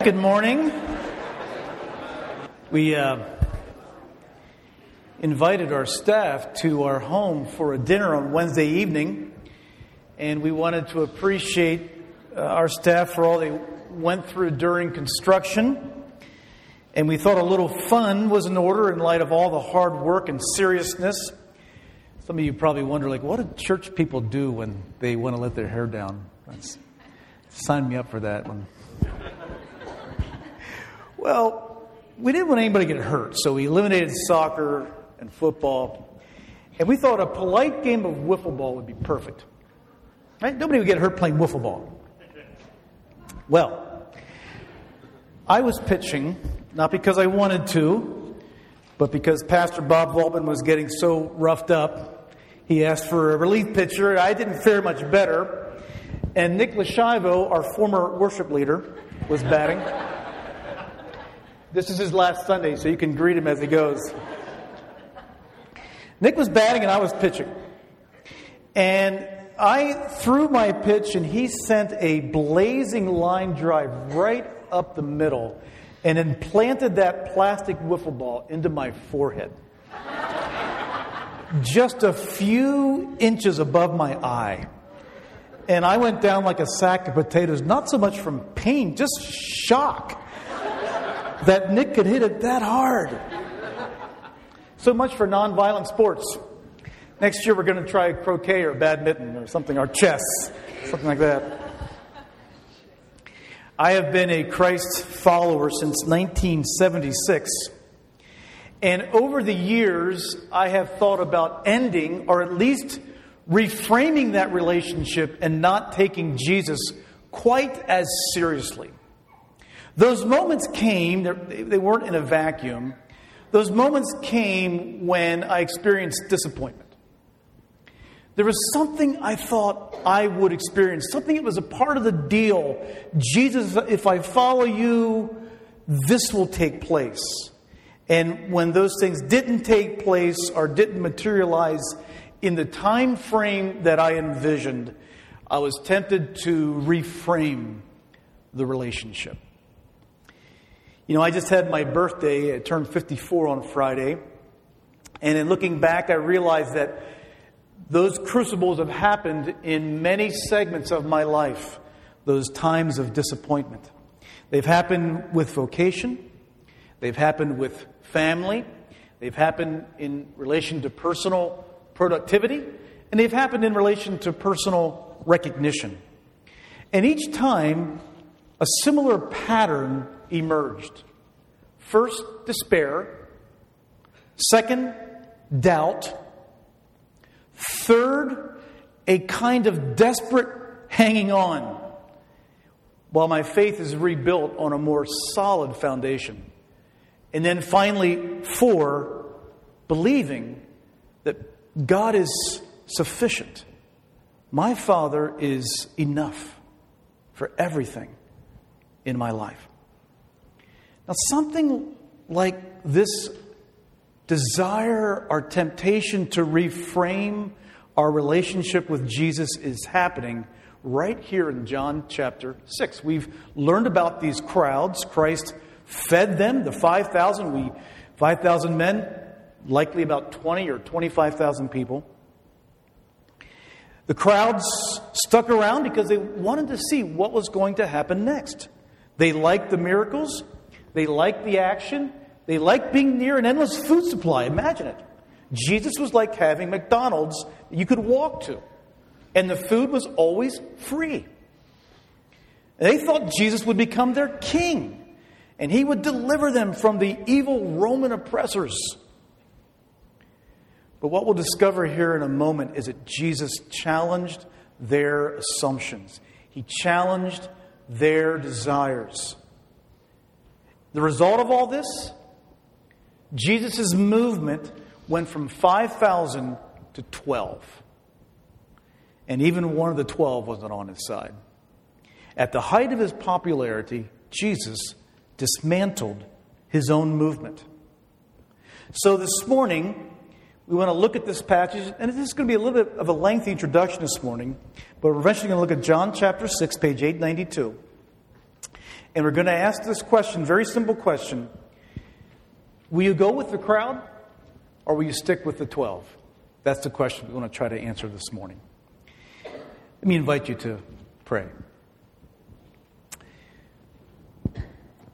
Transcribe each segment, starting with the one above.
Good morning. We uh, invited our staff to our home for a dinner on Wednesday evening, and we wanted to appreciate uh, our staff for all they went through during construction. And we thought a little fun was in order in light of all the hard work and seriousness. Some of you probably wonder, like, what do church people do when they want to let their hair down? That's, sign me up for that one. Well, we didn't want anybody to get hurt, so we eliminated soccer and football. And we thought a polite game of wiffle ball would be perfect. Right? Nobody would get hurt playing wiffle ball. Well, I was pitching, not because I wanted to, but because Pastor Bob Voltman was getting so roughed up. He asked for a relief pitcher. And I didn't fare much better. And Nick Lashivo, our former worship leader, was batting. This is his last Sunday, so you can greet him as he goes. Nick was batting and I was pitching. And I threw my pitch and he sent a blazing line drive right up the middle and implanted that plastic wiffle ball into my forehead. Just a few inches above my eye. And I went down like a sack of potatoes, not so much from pain, just shock that Nick could hit it that hard. So much for nonviolent sports. Next year we're going to try croquet or badminton or something, or chess, something like that. I have been a Christ follower since 1976. And over the years, I have thought about ending or at least reframing that relationship and not taking Jesus quite as seriously. Those moments came, they weren't in a vacuum. Those moments came when I experienced disappointment. There was something I thought I would experience, something that was a part of the deal. Jesus, if I follow you, this will take place. And when those things didn't take place or didn't materialize in the time frame that I envisioned, I was tempted to reframe the relationship. You know, I just had my birthday. I turned 54 on Friday. And in looking back, I realized that those crucibles have happened in many segments of my life, those times of disappointment. They've happened with vocation, they've happened with family, they've happened in relation to personal productivity, and they've happened in relation to personal recognition. And each time, a similar pattern emerged. First, despair. Second, doubt. Third, a kind of desperate hanging on while my faith is rebuilt on a more solid foundation. And then finally, four, believing that God is sufficient. My Father is enough for everything in my life. Now, something like this desire or temptation to reframe our relationship with Jesus is happening right here in John chapter 6. We've learned about these crowds. Christ fed them, the 5,000. We 5,000 men, likely about 20 or 25,000 people. The crowds stuck around because they wanted to see what was going to happen next. They liked the miracles, they liked the action. They liked being near an endless food supply. Imagine it. Jesus was like having McDonald's you could walk to, and the food was always free. They thought Jesus would become their king, and he would deliver them from the evil Roman oppressors. But what we'll discover here in a moment is that Jesus challenged their assumptions, he challenged their desires. The result of all this? Jesus' movement went from 5,000 to 12. And even one of the 12 wasn't on his side. At the height of his popularity, Jesus dismantled his own movement. So this morning, we want to look at this passage, and this is going to be a little bit of a lengthy introduction this morning, but we're eventually going to look at John chapter 6, page 892. And we're going to ask this question, very simple question. Will you go with the crowd or will you stick with the 12? That's the question we want to try to answer this morning. Let me invite you to pray.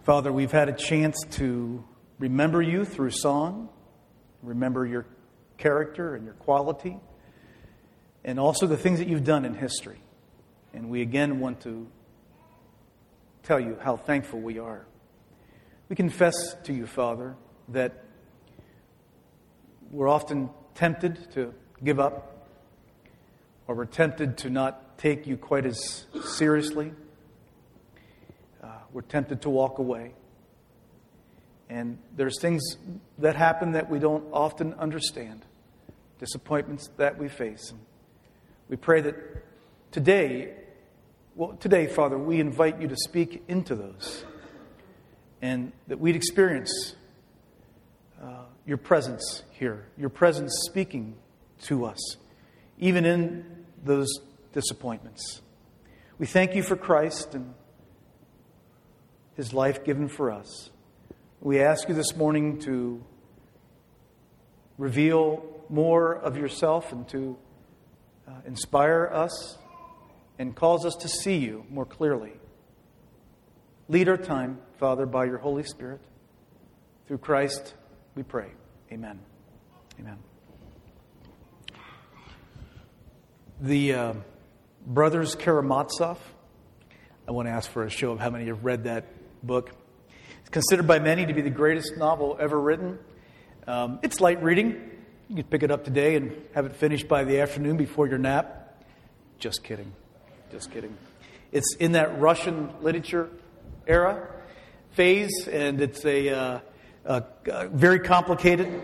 Father, we've had a chance to remember you through song, remember your character and your quality, and also the things that you've done in history. And we again want to tell you how thankful we are. We confess to you, Father, that we're often tempted to give up, or we're tempted to not take you quite as seriously. Uh, we're tempted to walk away. And there's things that happen that we don't often understand, disappointments that we face. We pray that today, well, today, Father, we invite you to speak into those and that we'd experience uh, your presence here, your presence speaking to us, even in those disappointments. We thank you for Christ and his life given for us. We ask you this morning to reveal more of yourself and to uh, inspire us and cause us to see you more clearly. Lead our time, Father, by your Holy Spirit. Through Christ, we pray. Amen. Amen. The uh, Brothers Karamazov, I want to ask for a show of how many have read that book. Considered by many to be the greatest novel ever written. Um, it's light reading. You could pick it up today and have it finished by the afternoon before your nap. Just kidding. Just kidding. It's in that Russian literature era phase, and it's a, uh, a very complicated.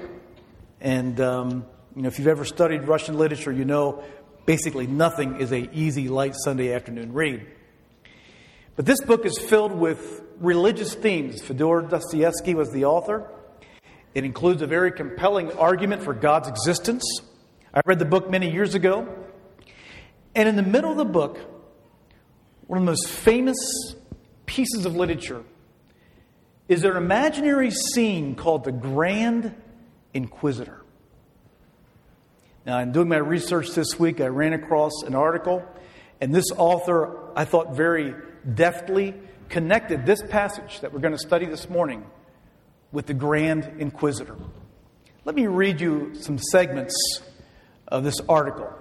And um, you know, if you've ever studied Russian literature, you know basically nothing is a easy, light Sunday afternoon read. But this book is filled with religious themes. Fyodor Dostoevsky was the author. It includes a very compelling argument for God's existence. I read the book many years ago. And in the middle of the book, one of the most famous pieces of literature is an imaginary scene called the Grand Inquisitor. Now, in doing my research this week, I ran across an article, and this author, I thought, very deftly connected this passage that we're going to study this morning with the Grand Inquisitor. Let me read you some segments of this article.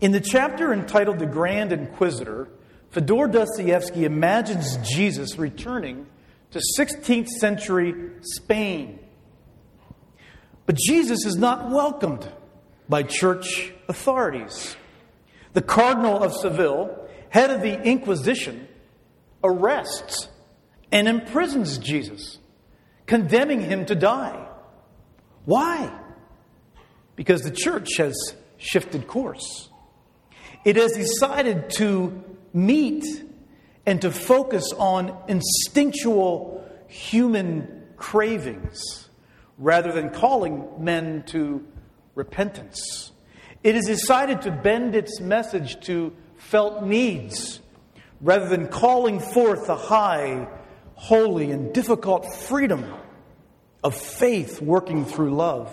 In the chapter entitled The Grand Inquisitor, Fyodor Dostoevsky imagines Jesus returning to 16th century Spain. But Jesus is not welcomed by church authorities. The Cardinal of Seville, head of the Inquisition, arrests and imprisons Jesus, condemning him to die. Why? Because the church has shifted course. It has decided to meet and to focus on instinctual human cravings rather than calling men to repentance. It has decided to bend its message to felt needs rather than calling forth the high holy, and difficult freedom of faith working through love.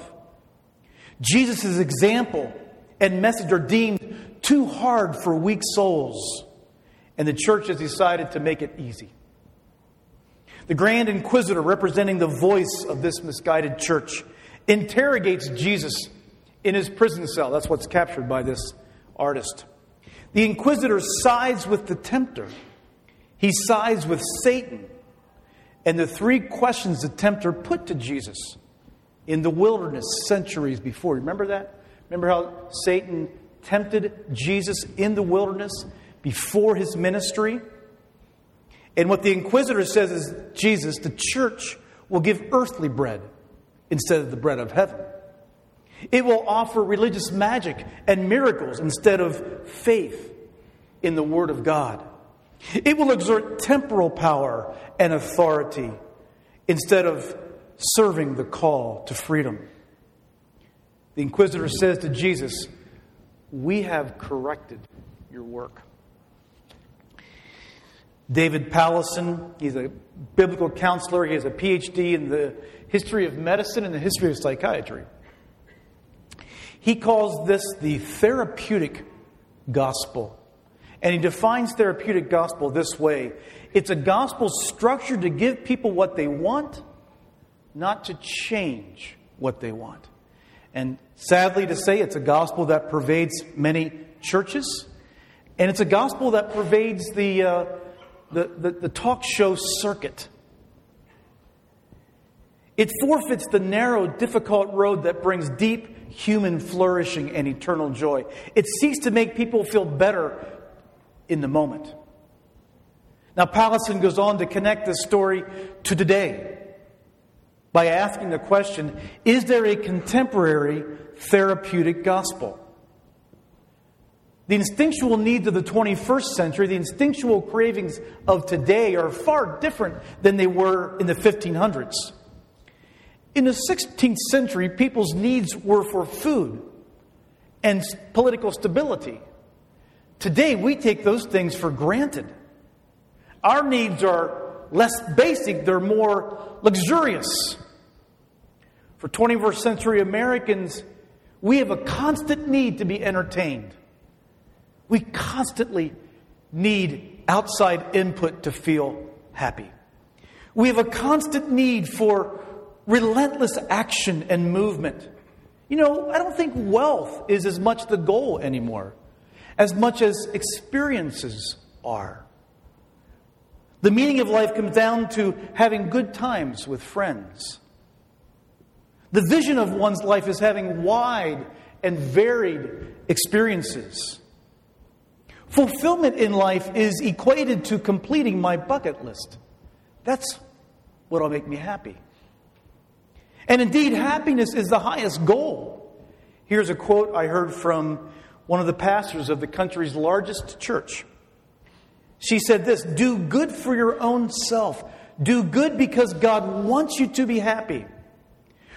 Jesus' example and message are deemed too hard for weak souls, and the church has decided to make it easy. The Grand Inquisitor, representing the voice of this misguided church, interrogates Jesus in his prison cell. That's what's captured by this artist. The Inquisitor sides with the tempter, he sides with Satan and the three questions the tempter put to Jesus in the wilderness centuries before. Remember that? Remember how Satan tempted Jesus in the wilderness before his ministry? And what the inquisitor says is Jesus, the church, will give earthly bread instead of the bread of heaven. It will offer religious magic and miracles instead of faith in the Word of God. It will exert temporal power and authority instead of serving the call to freedom. The inquisitor says to Jesus, We have corrected your work. David Powlison, he's a biblical counselor. He has a PhD in the history of medicine and the history of psychiatry. He calls this the therapeutic gospel. And he defines therapeutic gospel this way it's a gospel structured to give people what they want, not to change what they want. And sadly to say, it's a gospel that pervades many churches, and it's a gospel that pervades the, uh, the, the, the talk show circuit. It forfeits the narrow, difficult road that brings deep human flourishing and eternal joy. It seeks to make people feel better in the moment. Now, Powlison goes on to connect this story to today by asking the question Is there a contemporary therapeutic gospel? The instinctual needs of the 21st century, the instinctual cravings of today are far different than they were in the 1500s. In the 16th century, people's needs were for food and political stability. Today, we take those things for granted. Our needs are less basic, they're more luxurious. For 21st century Americans, we have a constant need to be entertained. We constantly need outside input to feel happy. We have a constant need for relentless action and movement. You know, I don't think wealth is as much the goal anymore as much as experiences are. The meaning of life comes down to having good times with friends. The vision of one's life is having wide and varied experiences. Fulfillment in life is equated to completing my bucket list. That's what'll make me happy. And indeed, happiness is the highest goal. Here's a quote I heard from one of the pastors of the country's largest church. She said this Do good for your own self. Do good because God wants you to be happy.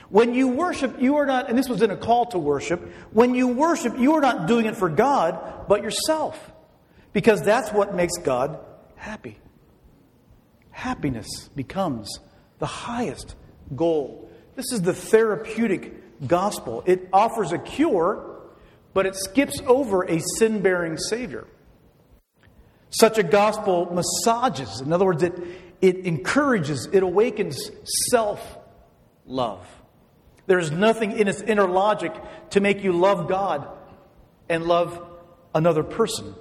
When you worship, you are not, and this was in a call to worship, when you worship, you are not doing it for God, but yourself. Because that's what makes God happy. Happiness becomes the highest goal. This is the therapeutic gospel. It offers a cure but it skips over a sin bearing Savior. Such a gospel massages, in other words, it, it encourages, it awakens self love. There's nothing in its inner logic to make you love God and love another person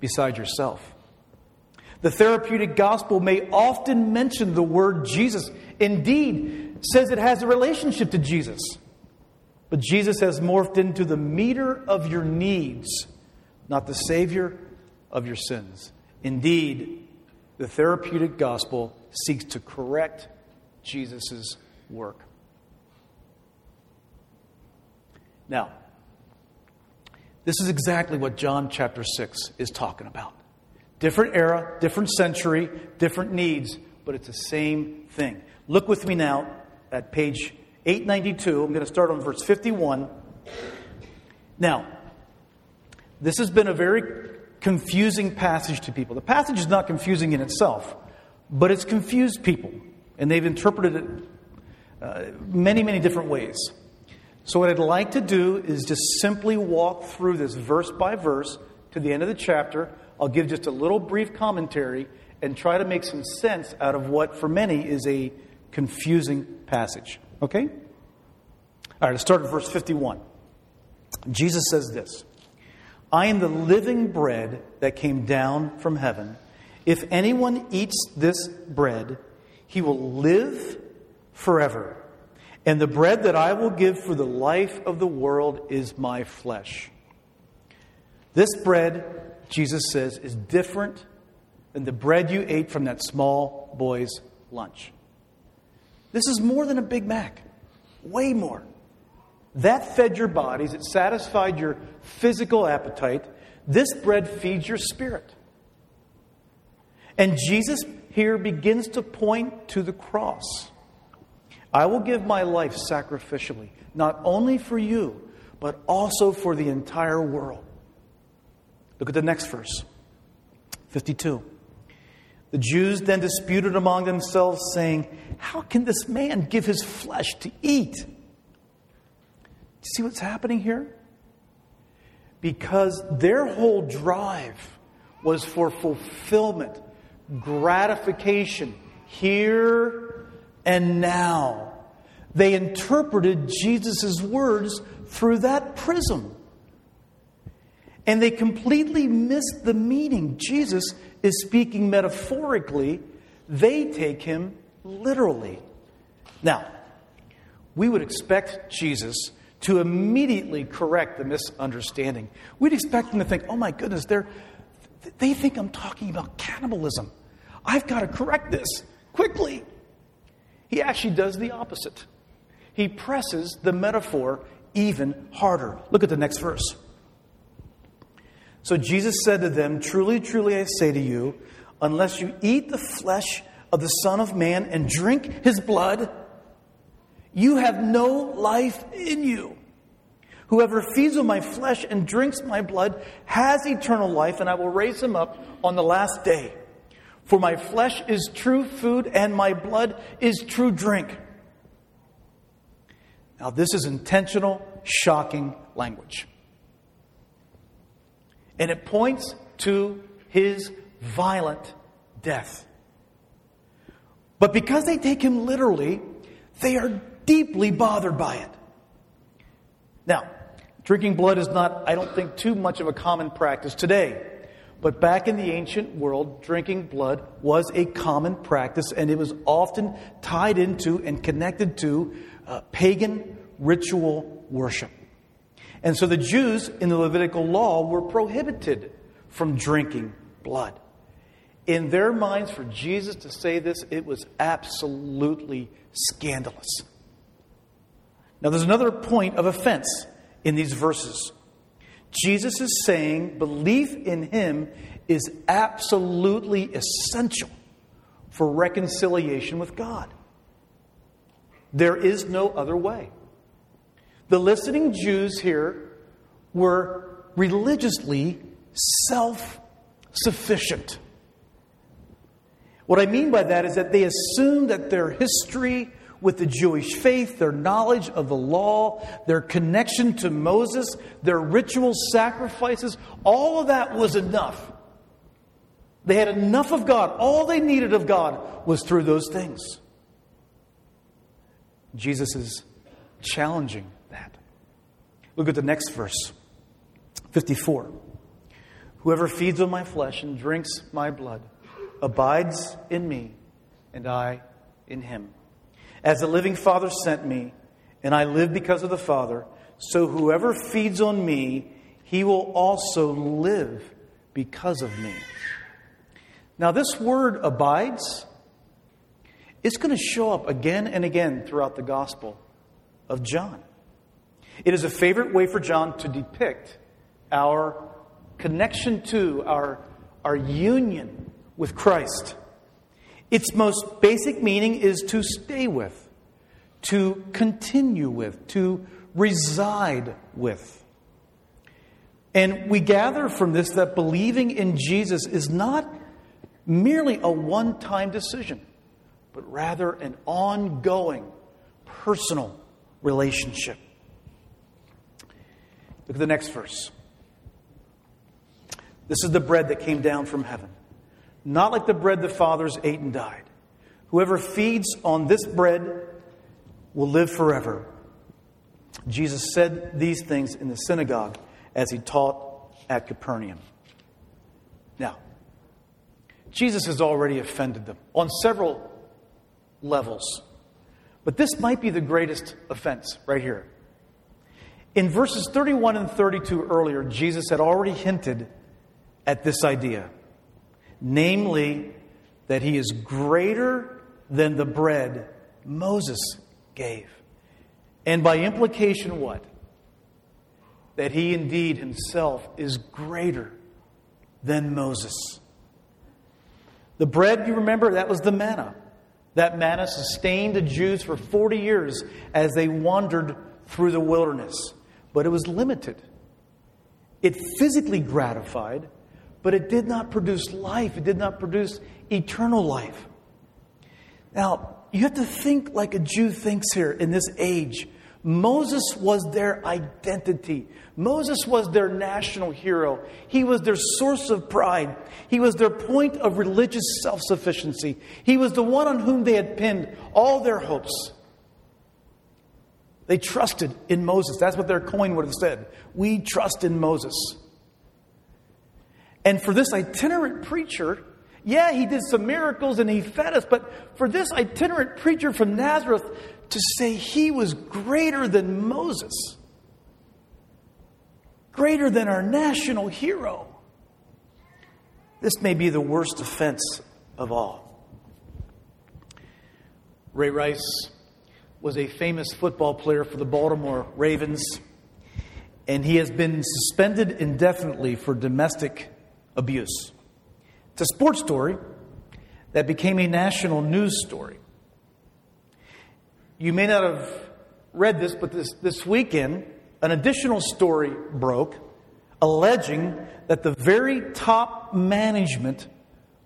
beside yourself. The therapeutic gospel may often mention the word Jesus. Indeed, says it has a relationship to Jesus. But Jesus has morphed into the meter of your needs, not the Savior of your sins. Indeed, the therapeutic gospel seeks to correct Jesus' work. Now, this is exactly what John chapter 6 is talking about. Different era, different century, different needs, but it's the same thing. Look with me now at page 892. I'm going to start on verse 51. Now, this has been a very confusing passage to people. The passage is not confusing in itself, but it's confused people, and they've interpreted it uh, many, many different ways. So, what I'd like to do is just simply walk through this verse by verse to the end of the chapter. I'll give just a little brief commentary and try to make some sense out of what, for many, is a confusing passage. Okay? All right, let's start at verse 51. Jesus says this I am the living bread that came down from heaven. If anyone eats this bread, he will live forever. And the bread that I will give for the life of the world is my flesh. This bread, Jesus says, is different than the bread you ate from that small boy's lunch. This is more than a Big Mac, way more. That fed your bodies, it satisfied your physical appetite. This bread feeds your spirit. And Jesus here begins to point to the cross. I will give my life sacrificially, not only for you, but also for the entire world. Look at the next verse 52. The Jews then disputed among themselves, saying, How can this man give his flesh to eat? You see what's happening here? Because their whole drive was for fulfillment, gratification, here and now. They interpreted Jesus' words through that prism. And they completely missed the meaning. Jesus is speaking metaphorically, they take him literally. Now, we would expect Jesus to immediately correct the misunderstanding. We'd expect them to think, oh my goodness, they're, they think I'm talking about cannibalism. I've got to correct this quickly. He actually does the opposite. He presses the metaphor even harder. Look at the next verse. So Jesus said to them, Truly, truly, I say to you, unless you eat the flesh of the Son of Man and drink his blood, you have no life in you. Whoever feeds on my flesh and drinks my blood has eternal life, and I will raise him up on the last day. For my flesh is true food, and my blood is true drink. Now, this is intentional, shocking language. And it points to his violent death. But because they take him literally, they are deeply bothered by it. Now, drinking blood is not, I don't think, too much of a common practice today. But back in the ancient world, drinking blood was a common practice, and it was often tied into and connected to uh, pagan ritual worship. And so the Jews in the Levitical law were prohibited from drinking blood. In their minds, for Jesus to say this, it was absolutely scandalous. Now, there's another point of offense in these verses. Jesus is saying belief in him is absolutely essential for reconciliation with God. There is no other way. The listening Jews here were religiously self sufficient. What I mean by that is that they assumed that their history with the Jewish faith, their knowledge of the law, their connection to Moses, their ritual sacrifices, all of that was enough. They had enough of God. All they needed of God was through those things. Jesus is challenging that. Look at the next verse 54. Whoever feeds on my flesh and drinks my blood abides in me, and I in him. As the living Father sent me, and I live because of the Father, so whoever feeds on me, he will also live because of me. Now, this word abides, it's going to show up again and again throughout the Gospel of John. It is a favorite way for John to depict our connection to, our, our union with Christ. Its most basic meaning is to stay with, to continue with, to reside with. And we gather from this that believing in Jesus is not merely a one time decision, but rather an ongoing, personal relationship. Look at the next verse. This is the bread that came down from heaven not like the bread the fathers ate and died. Whoever feeds on this bread will live forever. Jesus said these things in the synagogue as he taught at Capernaum. Now, Jesus has already offended them on several levels, but this might be the greatest offense right here. In verses 31 and 32 earlier, Jesus had already hinted at this idea namely, that he is greater than the bread Moses gave. And by implication, what? That he indeed himself is greater than Moses. The bread, you remember, that was the manna. That manna sustained the Jews for 40 years as they wandered through the wilderness. But it was limited. It physically gratified, but it did not produce life. It did not produce eternal life. Now, you have to think like a Jew thinks here in this age. Moses was their identity. Moses was their national hero. He was their source of pride. He was their point of religious self sufficiency. He was the one on whom they had pinned all their hopes. They trusted in Moses. That's what their coin would have said. We trust in Moses. And for this itinerant preacher, yeah, he did some miracles and he fed us, but for this itinerant preacher from Nazareth to say he was greater than Moses, greater than our national hero, this may be the worst offense of all. Ray Rice was a famous football player for the Baltimore Ravens, and he has been suspended indefinitely for domestic abuse. It's a sports story that became a national news story. You may not have read this, but this, this weekend, an additional story broke alleging that the very top management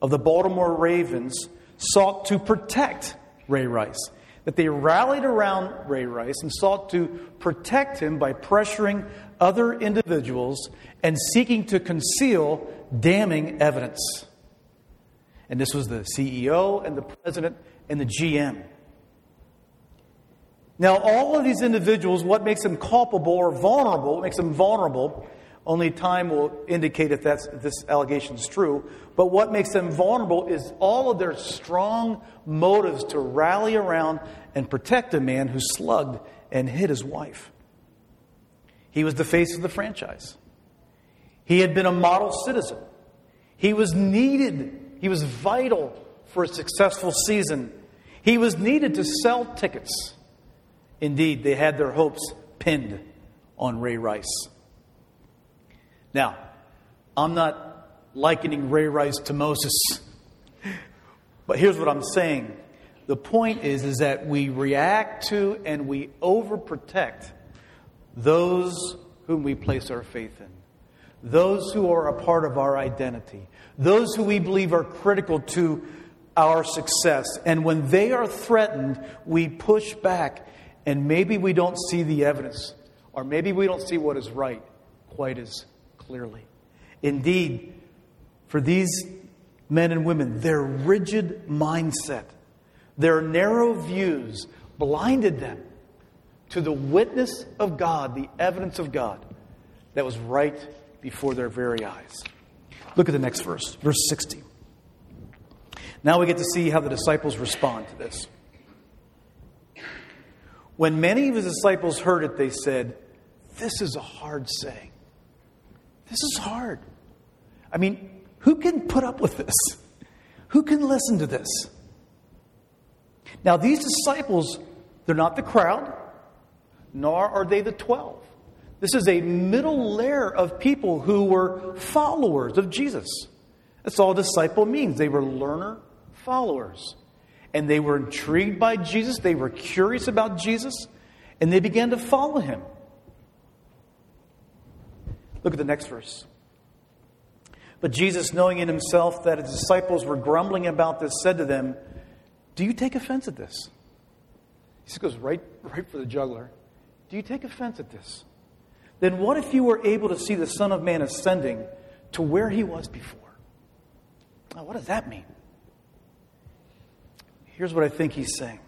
of the Baltimore Ravens sought to protect Ray Rice. That they rallied around Ray Rice and sought to protect him by pressuring other individuals and seeking to conceal damning evidence. And this was the CEO and the president and the GM. Now, all of these individuals, what makes them culpable or vulnerable, what makes them vulnerable, only time will indicate if, that's, if this allegation is true. But what makes them vulnerable is all of their strong motives to rally around and protect a man who slugged and hit his wife. He was the face of the franchise. He had been a model citizen. He was needed, he was vital for a successful season. He was needed to sell tickets. Indeed, they had their hopes pinned on Ray Rice. Now, I'm not likening Ray Rice to Moses, but here's what I'm saying. The point is, is that we react to and we overprotect those whom we place our faith in those who are a part of our identity, those who we believe are critical to our success. And when they are threatened, we push back, and maybe we don't see the evidence, or maybe we don't see what is right quite as clearly. Indeed, for these men and women, their rigid mindset, their narrow views blinded them to the witness of God, the evidence of God that was right before their very eyes. Look at the next verse, verse 60. Now we get to see how the disciples respond to this. When many of his disciples heard it, they said, This is a hard saying. This is hard. I mean, who can put up with this? Who can listen to this? Now, these disciples, they're not the crowd, nor are they the twelve. This is a middle layer of people who were followers of Jesus. That's all disciple means. They were learner followers. And they were intrigued by Jesus, they were curious about Jesus, and they began to follow him. Look at the next verse. But Jesus, knowing in himself that his disciples were grumbling about this, said to them, Do you take offense at this? He goes right, right for the juggler. Do you take offense at this? Then what if you were able to see the Son of Man ascending to where he was before? Now, what does that mean? Here's what I think he's saying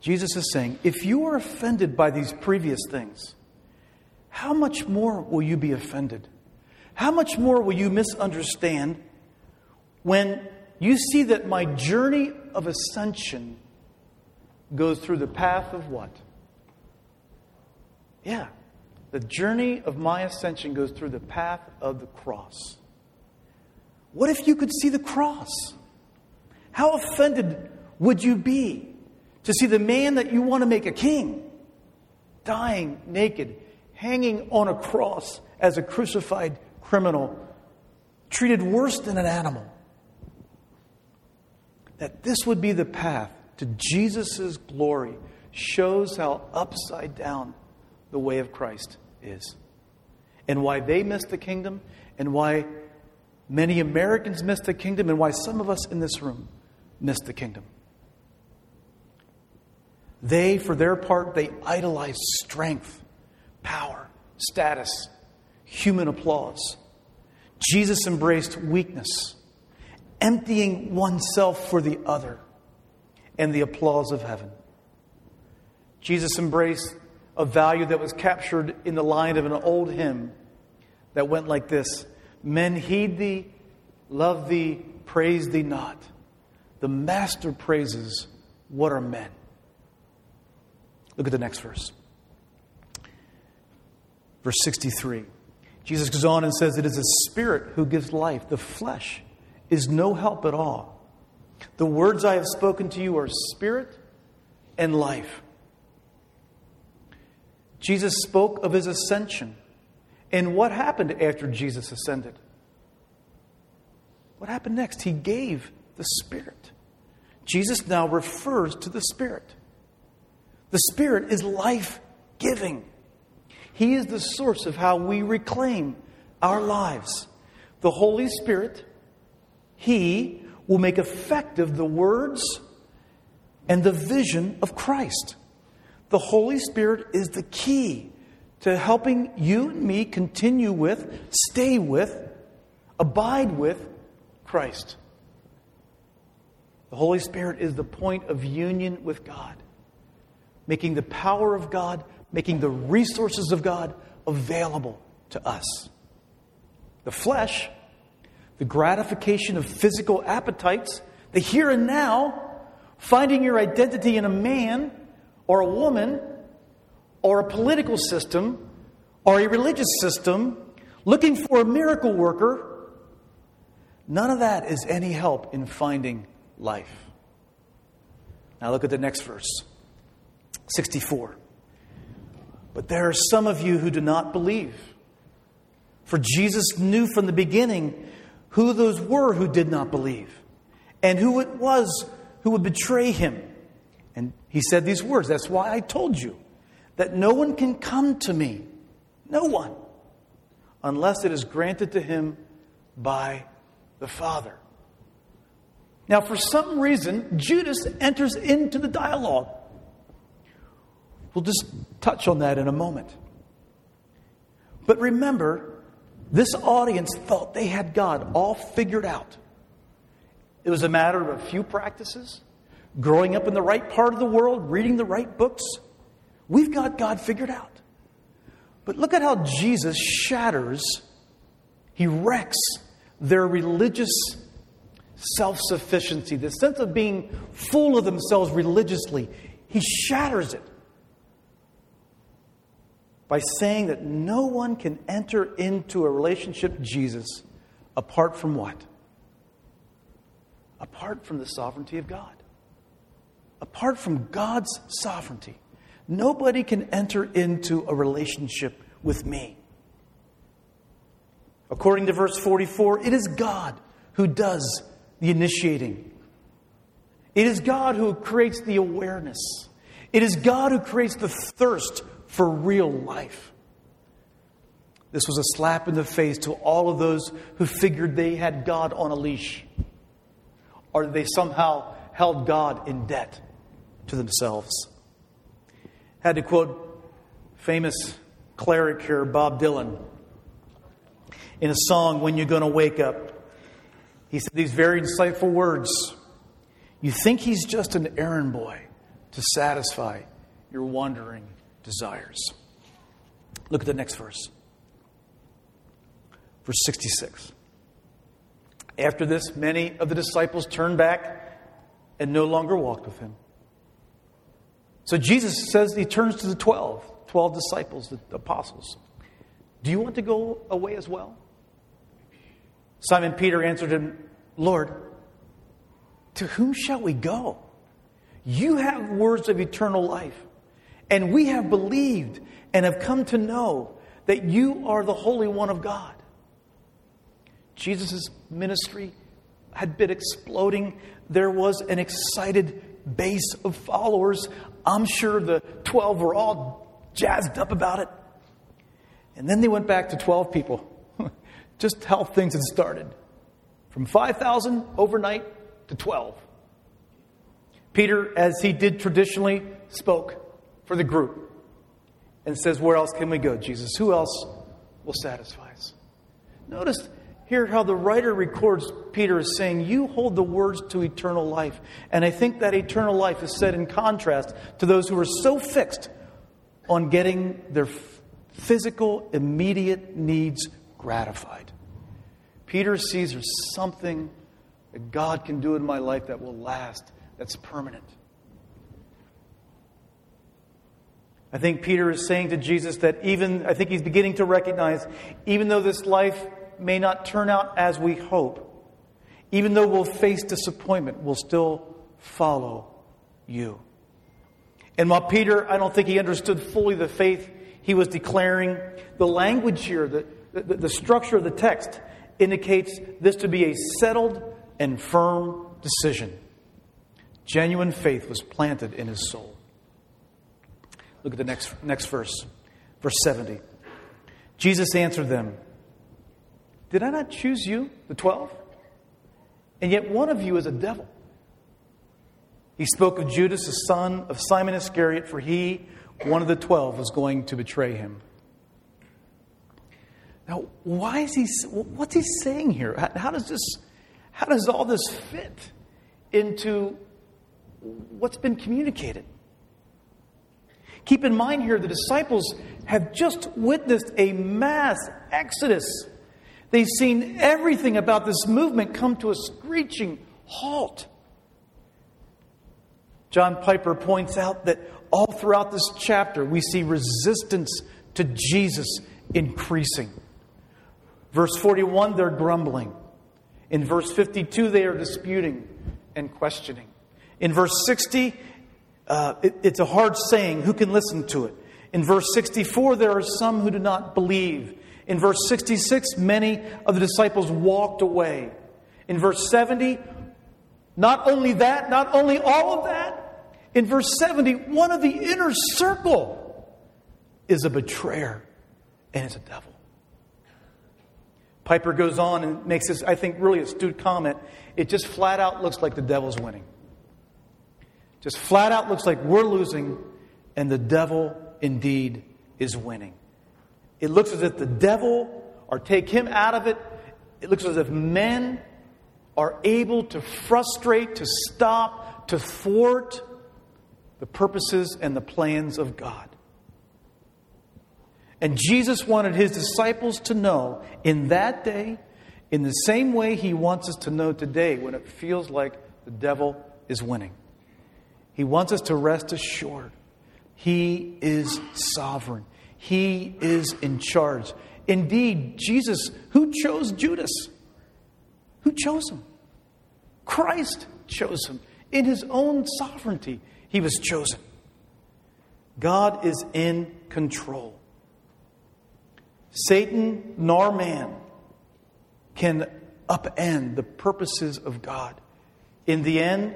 Jesus is saying, if you are offended by these previous things, how much more will you be offended? How much more will you misunderstand when you see that my journey of ascension goes through the path of what? Yeah. The journey of my ascension goes through the path of the cross. What if you could see the cross? How offended would you be to see the man that you want to make a king dying naked, hanging on a cross as a crucified criminal, treated worse than an animal? That this would be the path to Jesus' glory shows how upside down the way of Christ is. and why they missed the kingdom and why many Americans missed the kingdom and why some of us in this room missed the kingdom. They, for their part, they idolize strength, power, status, human applause. Jesus embraced weakness, emptying oneself for the other and the applause of heaven. Jesus embraced a value that was captured in the line of an old hymn that went like this Men heed thee, love thee, praise thee not. The master praises what are men. Look at the next verse. Verse 63. Jesus goes on and says, It is the Spirit who gives life. The flesh is no help at all. The words I have spoken to you are spirit and life. Jesus spoke of his ascension. And what happened after Jesus ascended? What happened next? He gave the Spirit. Jesus now refers to the Spirit. The Spirit is life giving, He is the source of how we reclaim our lives. The Holy Spirit, He will make effective the words and the vision of Christ. The Holy Spirit is the key to helping you and me continue with, stay with, abide with Christ. The Holy Spirit is the point of union with God, making the power of God, making the resources of God available to us. The flesh, the gratification of physical appetites, the here and now, finding your identity in a man or a woman or a political system or a religious system, looking for a miracle worker, none of that is any help in finding life. Now look at the next verse 64. But there are some of you who do not believe. For Jesus knew from the beginning who those were who did not believe and who it was who would betray him. And he said these words That's why I told you that no one can come to me, no one, unless it is granted to him by the Father. Now, for some reason, Judas enters into the dialogue. We'll just touch on that in a moment. But remember, this audience thought they had God all figured out. It was a matter of a few practices, growing up in the right part of the world, reading the right books. We've got God figured out. But look at how Jesus shatters, he wrecks their religious self sufficiency, the sense of being full of themselves religiously. He shatters it by saying that no one can enter into a relationship with Jesus apart from what? Apart from the sovereignty of God. Apart from God's sovereignty, nobody can enter into a relationship with me. According to verse 44, it is God who does the initiating. It is God who creates the awareness. It is God who creates the thirst for real life. This was a slap in the face to all of those who figured they had God on a leash or they somehow held God in debt to themselves. Had to quote famous cleric here, Bob Dylan, in a song, When You're Gonna Wake Up. He said these very insightful words You think he's just an errand boy to satisfy your wandering desires. Look at the next verse. Verse 66. After this, many of the disciples turned back and no longer walked with him. So Jesus says he turns to the 12, 12 disciples, the apostles. Do you want to go away as well? Simon Peter answered him, Lord, to whom shall we go? You have words of eternal life, and we have believed and have come to know that you are the Holy One of God. Jesus' ministry had been exploding. There was an excited base of followers. I'm sure the 12 were all jazzed up about it. And then they went back to 12 people. Just how things had started. From 5,000 overnight to 12. Peter, as he did traditionally, spoke for the group and says, Where else can we go, Jesus? Who else will satisfy us? Notice here how the writer records Peter is saying, You hold the words to eternal life. And I think that eternal life is set in contrast to those who are so fixed on getting their physical, immediate needs gratified. Peter sees there's something that God can do in my life that will last, that's permanent. I think Peter is saying to Jesus that even, I think he's beginning to recognize, even though this life may not turn out as we hope, even though we'll face disappointment, we'll still follow you. And while Peter, I don't think he understood fully the faith he was declaring, the language here, the, the, the structure of the text, indicates this to be a settled and firm decision. Genuine faith was planted in his soul. Look at the next, next verse, verse 70. Jesus answered them, Did I not choose you, the twelve? And yet one of you is a devil. He spoke of Judas, the son of Simon Iscariot, for he, one of the twelve, was going to betray him. Now, why is he, what's he saying here? How, does this, how does all this fit into what's been communicated? Keep in mind here, the disciples have just witnessed a mass exodus. They've seen everything about this movement come to a screeching halt. John Piper points out that all throughout this chapter, we see resistance to Jesus increasing. Verse 41, they're grumbling. In verse 52, they are disputing and questioning. In verse 60, uh, it, it's a hard saying. Who can listen to it? In verse 64, there are some who do not believe. In verse 66, many of the disciples walked away. In verse 70, not only that, not only all of that, in verse 70, one of the inner circle is a betrayer and is a devil. Piper goes on and makes this, I think, really astute comment. It just flat out looks like the devil's winning. Just flat out looks like we're losing and the devil indeed is winning. It looks as if the devil, or take him out of it, it looks as if men are able to frustrate, to stop, to thwart the purposes and the plans of God. And Jesus wanted his disciples to know in that day, in the same way he wants us to know today when it feels like the devil is winning. He wants us to rest assured. He is sovereign. He is in charge. Indeed, Jesus, who chose Judas? Who chose him? Christ chose him. In his own sovereignty, he was chosen. God is in control. Satan nor man can upend the purposes of God. In the end,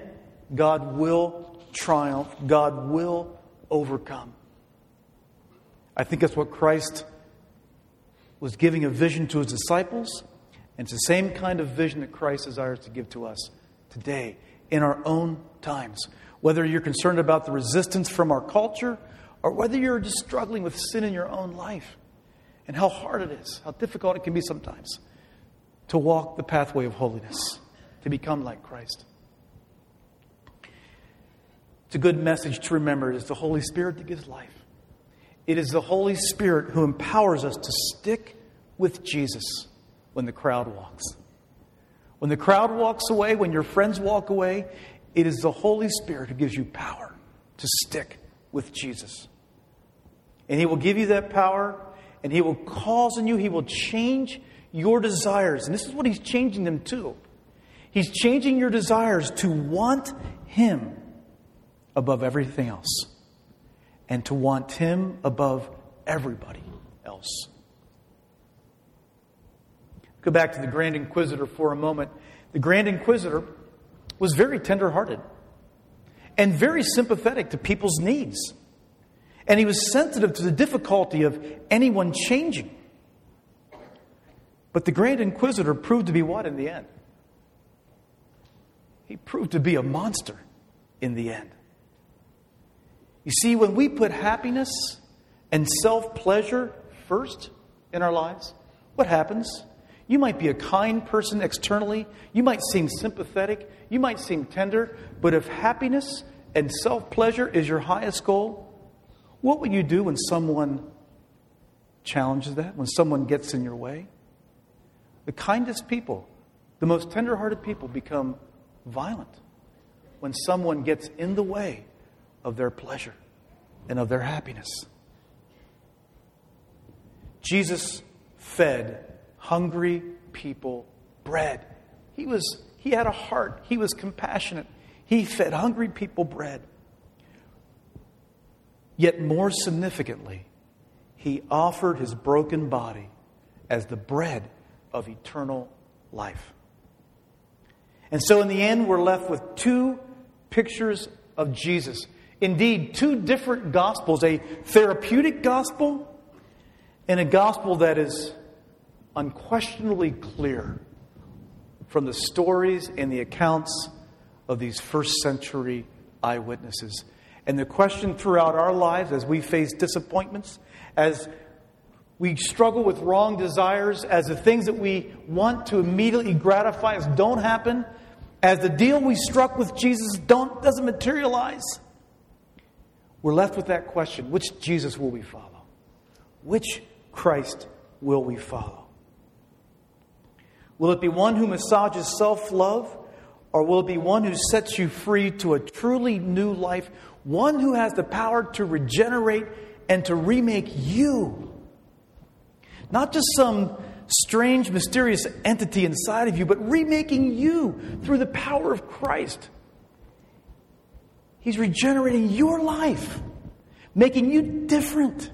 God will triumph, God will overcome. I think that's what Christ was giving a vision to his disciples, and it's the same kind of vision that Christ desires to give to us today in our own times. Whether you're concerned about the resistance from our culture or whether you're just struggling with sin in your own life and how hard it is, how difficult it can be sometimes to walk the pathway of holiness, to become like Christ. It's a good message to remember. It is the Holy Spirit that gives life. It is the Holy Spirit who empowers us to stick with Jesus when the crowd walks. When the crowd walks away, when your friends walk away, it is the Holy Spirit who gives you power to stick with Jesus. And He will give you that power and He will cause in you, He will change your desires. And this is what He's changing them to. He's changing your desires to want Him above everything else and to want Him above everybody else. Go back to the Grand Inquisitor for a moment. The Grand Inquisitor was very tenderhearted and very sympathetic to people's needs. And he was sensitive to the difficulty of anyone changing. But the Grand Inquisitor proved to be what in the end? He proved to be a monster in the end. You see, when we put happiness and self pleasure first in our lives, what happens? You might be a kind person externally, you might seem sympathetic, you might seem tender, but if happiness and self pleasure is your highest goal, what would you do when someone challenges that, when someone gets in your way? The kindest people, the most tender hearted people become violent when someone gets in the way of their pleasure and of their happiness. Jesus fed hungry people bread. He was he had a heart. He was compassionate. He fed hungry people bread. Yet more significantly, he offered his broken body as the bread of eternal life. And so, in the end, we're left with two pictures of Jesus. Indeed, two different gospels a therapeutic gospel and a gospel that is unquestionably clear from the stories and the accounts of these first century eyewitnesses. And the question throughout our lives as we face disappointments, as we struggle with wrong desires, as the things that we want to immediately gratify us don't happen, as the deal we struck with Jesus don't, doesn't materialize, we're left with that question which Jesus will we follow? Which Christ will we follow? Will it be one who massages self love, or will it be one who sets you free to a truly new life? One who has the power to regenerate and to remake you. Not just some strange, mysterious entity inside of you, but remaking you through the power of Christ. He's regenerating your life, making you different,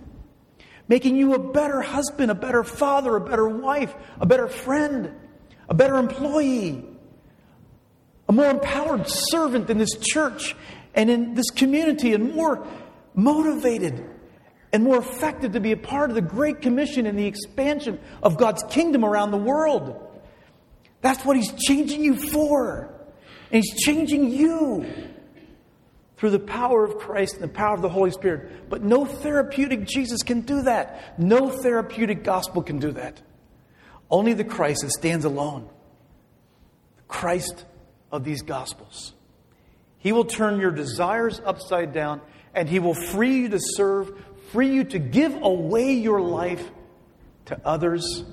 making you a better husband, a better father, a better wife, a better friend, a better employee, a more empowered servant in this church and in this community, and more motivated and more effective to be a part of the Great Commission and the expansion of God's kingdom around the world. That's what He's changing you for. And He's changing you through the power of Christ and the power of the Holy Spirit. But no therapeutic Jesus can do that. No therapeutic gospel can do that. Only the Christ that stands alone. The Christ of these gospels. He will turn your desires upside down and He will free you to serve free you to give away your life to others,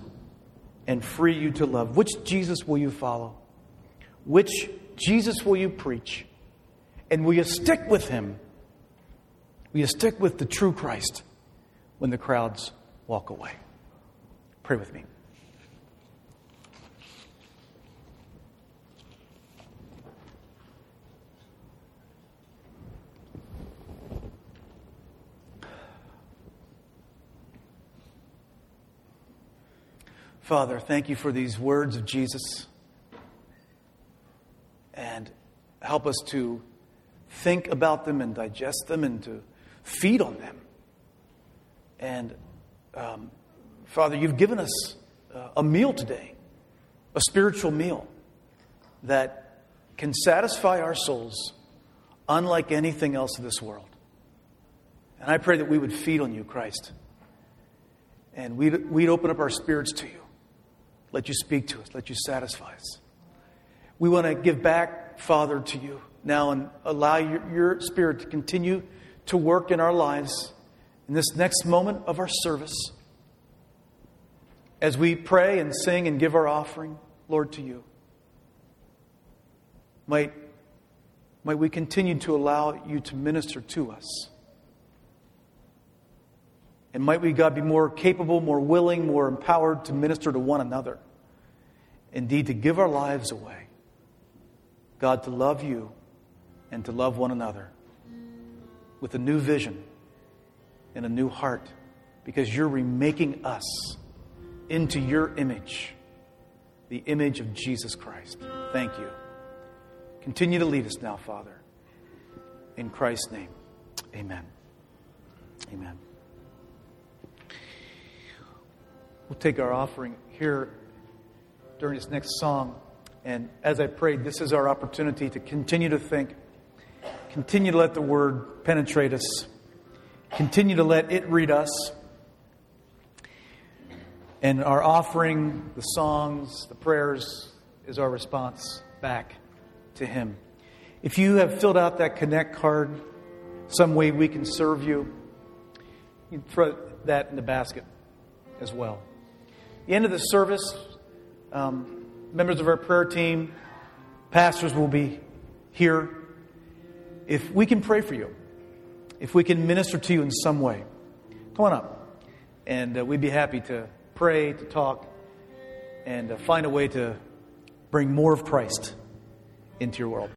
and free you to love. Which Jesus will you follow? Which Jesus will you preach? And will you stick with him? Will you stick with the true Christ when the crowds walk away? Pray with me. Father, thank you for these words of Jesus. And help us to think about them and digest them and to feed on them. And um, Father, you've given us uh, a meal today, a spiritual meal that can satisfy our souls unlike anything else in this world. And I pray that we would feed on you, Christ. And we'd, we'd open up our spirits to you let you speak to us, let you satisfy us. We want to give back, Father, to you now and allow your, your Spirit to continue to work in our lives in this next moment of our service. As we pray and sing and give our offering, Lord, to you. Might, might we continue to allow you to minister to us. And might we, God, be more capable, more willing, more empowered to minister to one another. Indeed, to give our lives away. God, to love you and to love one another with a new vision and a new heart because you're remaking us into your image, the image of Jesus Christ. Thank you. Continue to lead us now, Father. In Christ's name, amen. Amen. We'll take our offering here during this next song. And as I prayed, this is our opportunity to continue to think, continue to let the word penetrate us, continue to let it read us. And our offering, the songs, the prayers, is our response back to Him. If you have filled out that Connect card, some way we can serve you, you can throw that in the basket as well. the end of the service, um, members of our prayer team, pastors will be here. If we can pray for you, if we can minister to you in some way, come on up. And uh, we'd be happy to pray, to talk, and uh, find a way to bring more of Christ into your world.